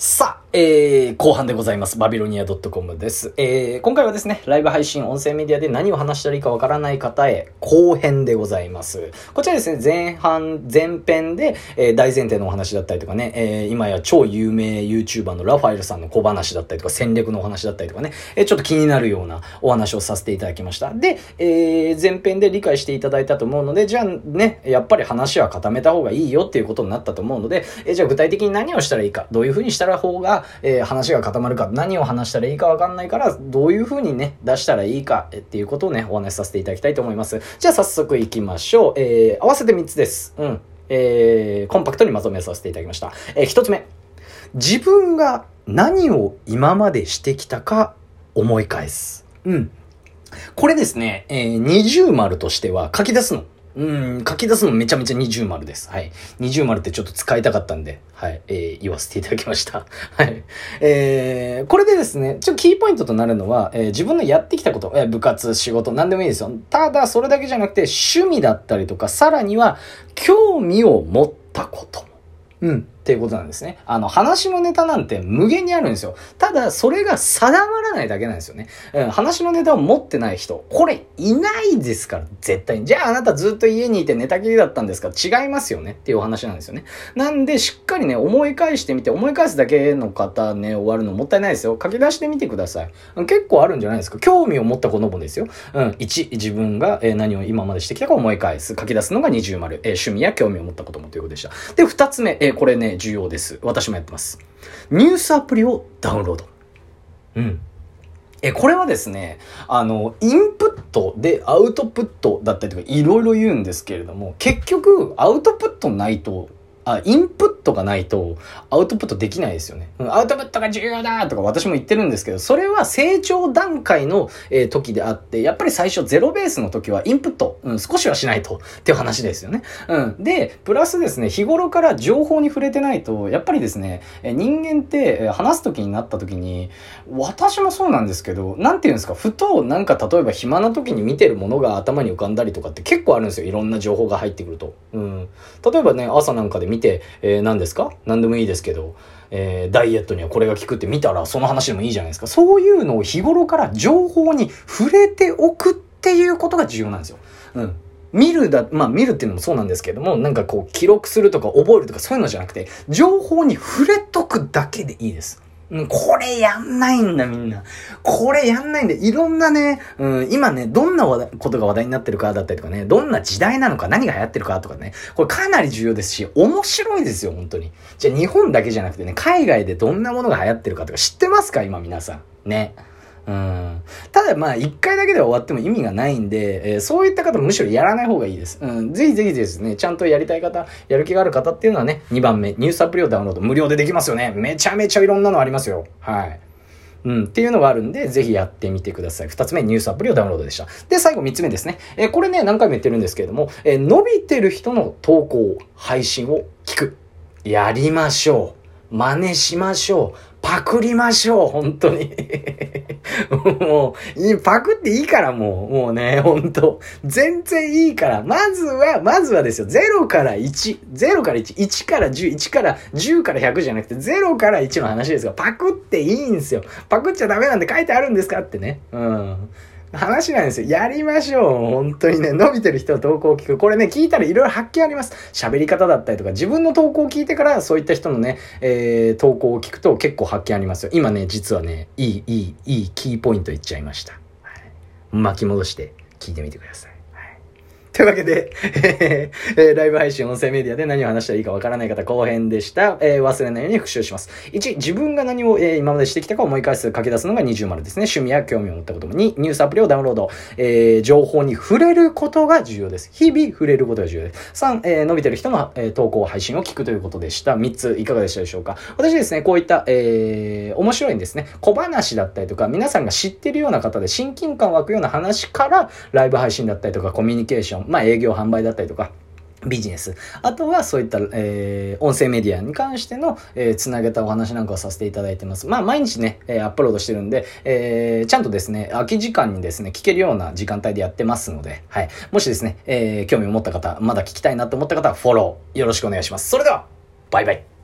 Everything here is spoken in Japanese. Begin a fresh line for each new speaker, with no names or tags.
さあ、えー、後半でございます。バビロニア .com です。えー、今回はですね、ライブ配信、音声メディアで何を話したらいいかわからない方へ、後編でございます。こちらですね、前半、前編で、えー、大前提のお話だったりとかね、えー、今や超有名 YouTuber のラファエルさんの小話だったりとか、戦略のお話だったりとかね、えー、ちょっと気になるようなお話をさせていただきました。で、えー、前編で理解していただいたと思うので、じゃあね、やっぱり話は固めた方がいいよっていうことになったと思うので、えー、じゃあ具体的に何をしたらいいか、どういうふうにしたら方が、えー、話が固まるか、何を話したらいいかわかんないから、どういう風にね、出したらいいか、っていうことをね、お話しさせていただきたいと思います。じゃあ早速行きましょう。えー、合わせて3つです。うん。えー、コンパクトにまとめさせていただきました。えー、1つ目。自分が何を今までしてきたか思い返す。うん。これですね、えー、二重丸としては書き出すの。うん、書き出すのめちゃめちゃ二重丸です。はい。二重丸ってちょっと使いたかったんで、はい、えー、言わせていただきました。はい。えー、これでですね、ちょっとキーポイントとなるのは、えー、自分のやってきたこと、えー、部活、仕事、何でもいいですよ。ただ、それだけじゃなくて、趣味だったりとか、さらには、興味を持ったこと。うん。っていうことなんですね。あの、話のネタなんて無限にあるんですよ。ただ、それが定まらないだけなんですよね。うん、話のネタを持ってない人、これいないですから、絶対に。じゃああなたずっと家にいて寝たきりだったんですか？違いますよねっていうお話なんですよね。なんで、しっかりね、思い返してみて、思い返すだけの方ね、終わるのもったいないですよ。書き出してみてください。結構あるんじゃないですか。興味を持った子のもですよ。うん。1、自分が、え何を今までしてきたか思い返す。書き出すのが二重丸。えー、趣味や興味を持ったこともということでした。で、2つ目、えー、これね、重要です。私もやってます。ニュースアプリをダウンロード。うん。え、これはですね、あの、インプットでアウトプットだったりとかいろいろ言うんですけれども、結局アウトプットないとあ、インプットがないとアウトプットできないですよね。アウトプットが重要だとか私も言ってるんですけど、それは成長段階の、え、時であって、やっぱり最初ゼロベースの時はインプット、うん、少しはしないとっていう話ですよね。うん。で、プラスですね、日頃から情報に触れてないと、やっぱりですね、人間って話す時になった時に、私もそうなんですけど、なんて言うんですか、ふとなんか例えば暇な時に見てるものが頭に浮かんだりとかって結構あるんですよ。いろんな情報が入ってくると。うん。例えばね、朝なんかで見見て、えー、何ですか？何でもいいですけど、えー、ダイエットにはこれが効くって見たらその話でもいいじゃないですか。そういうのを日頃から情報に触れておくっていうことが重要なんですよ。うん。見るだ、まあ見るっていうのもそうなんですけども、なんかこう記録するとか覚えるとかそういうのじゃなくて、情報に触れとくだけでいいです。うん、これやんないんだみんな。これやんないんだ、いろんなね、うん、今ね、どんなことが話題になってるかだったりとかね、どんな時代なのか、何が流行ってるかとかね、これかなり重要ですし、面白いですよ、本当に。じゃあ日本だけじゃなくてね、海外でどんなものが流行ってるかとか知ってますか今皆さん。ね。うん。ただまあ、一回だけで終わっても意味がないんで、えー、そういった方むしろやらない方がいいです。うん。ぜひぜひですね、ちゃんとやりたい方、やる気がある方っていうのはね、2番目、ニュースアプリをダウンロード無料でできますよね。めちゃめちゃいろんなのありますよ。はい。うん、っていうのがあるんで、ぜひやってみてください。二つ目、ニュースアプリをダウンロードでした。で、最後三つ目ですね。えー、これね、何回も言ってるんですけれども、えー、伸びてる人の投稿、配信を聞く。やりましょう。真似しましょう。パクりましょう、本当に。もう、パクっていいからもう、もうね、本当全然いいから。まずは、まずはですよ、0から1、0から1、1から10、1から10から100じゃなくて、0から1の話ですが、パクっていいんですよ。パクっちゃダメなんで書いてあるんですかってね。うん。話なんですよ。やりましょう。本当にね、伸びてる人の投稿を聞く。これね、聞いたらいろいろ発見あります。喋り方だったりとか、自分の投稿を聞いてから、そういった人のね、えー、投稿を聞くと結構発見ありますよ。今ね、実はね、いい、いい、いいキーポイントいっちゃいました。はい、巻き戻して聞いてみてください。というわけで、えー、ライブ配信、音声メディアで何を話したらいいかわからない方、後編でした。えー、忘れないように復習します。1、自分が何を、えー、今までしてきたか思い返す、書き出すのが20丸ですね。趣味や興味を持ったことも。2、ニュースアプリをダウンロード。えー、情報に触れることが重要です。日々触れることが重要です。3、えー、伸びてる人の、えー、投稿、配信を聞くということでした。3つ、いかがでしたでしょうか私ですね、こういった、えー、面白いんですね。小話だったりとか、皆さんが知ってるような方で親近感湧くような話から、ライブ配信だったりとか、コミュニケーション、まあ営業販売だったりとか、ビジネス。あとはそういった、えー、音声メディアに関しての、えー、つなげたお話なんかをさせていただいてます。まあ、毎日ね、えー、アップロードしてるんで、えー、ちゃんとですね、空き時間にですね、聞けるような時間帯でやってますので、はい。もしですね、えー、興味を持った方、まだ聞きたいなと思った方はフォローよろしくお願いします。それでは、バイバイ。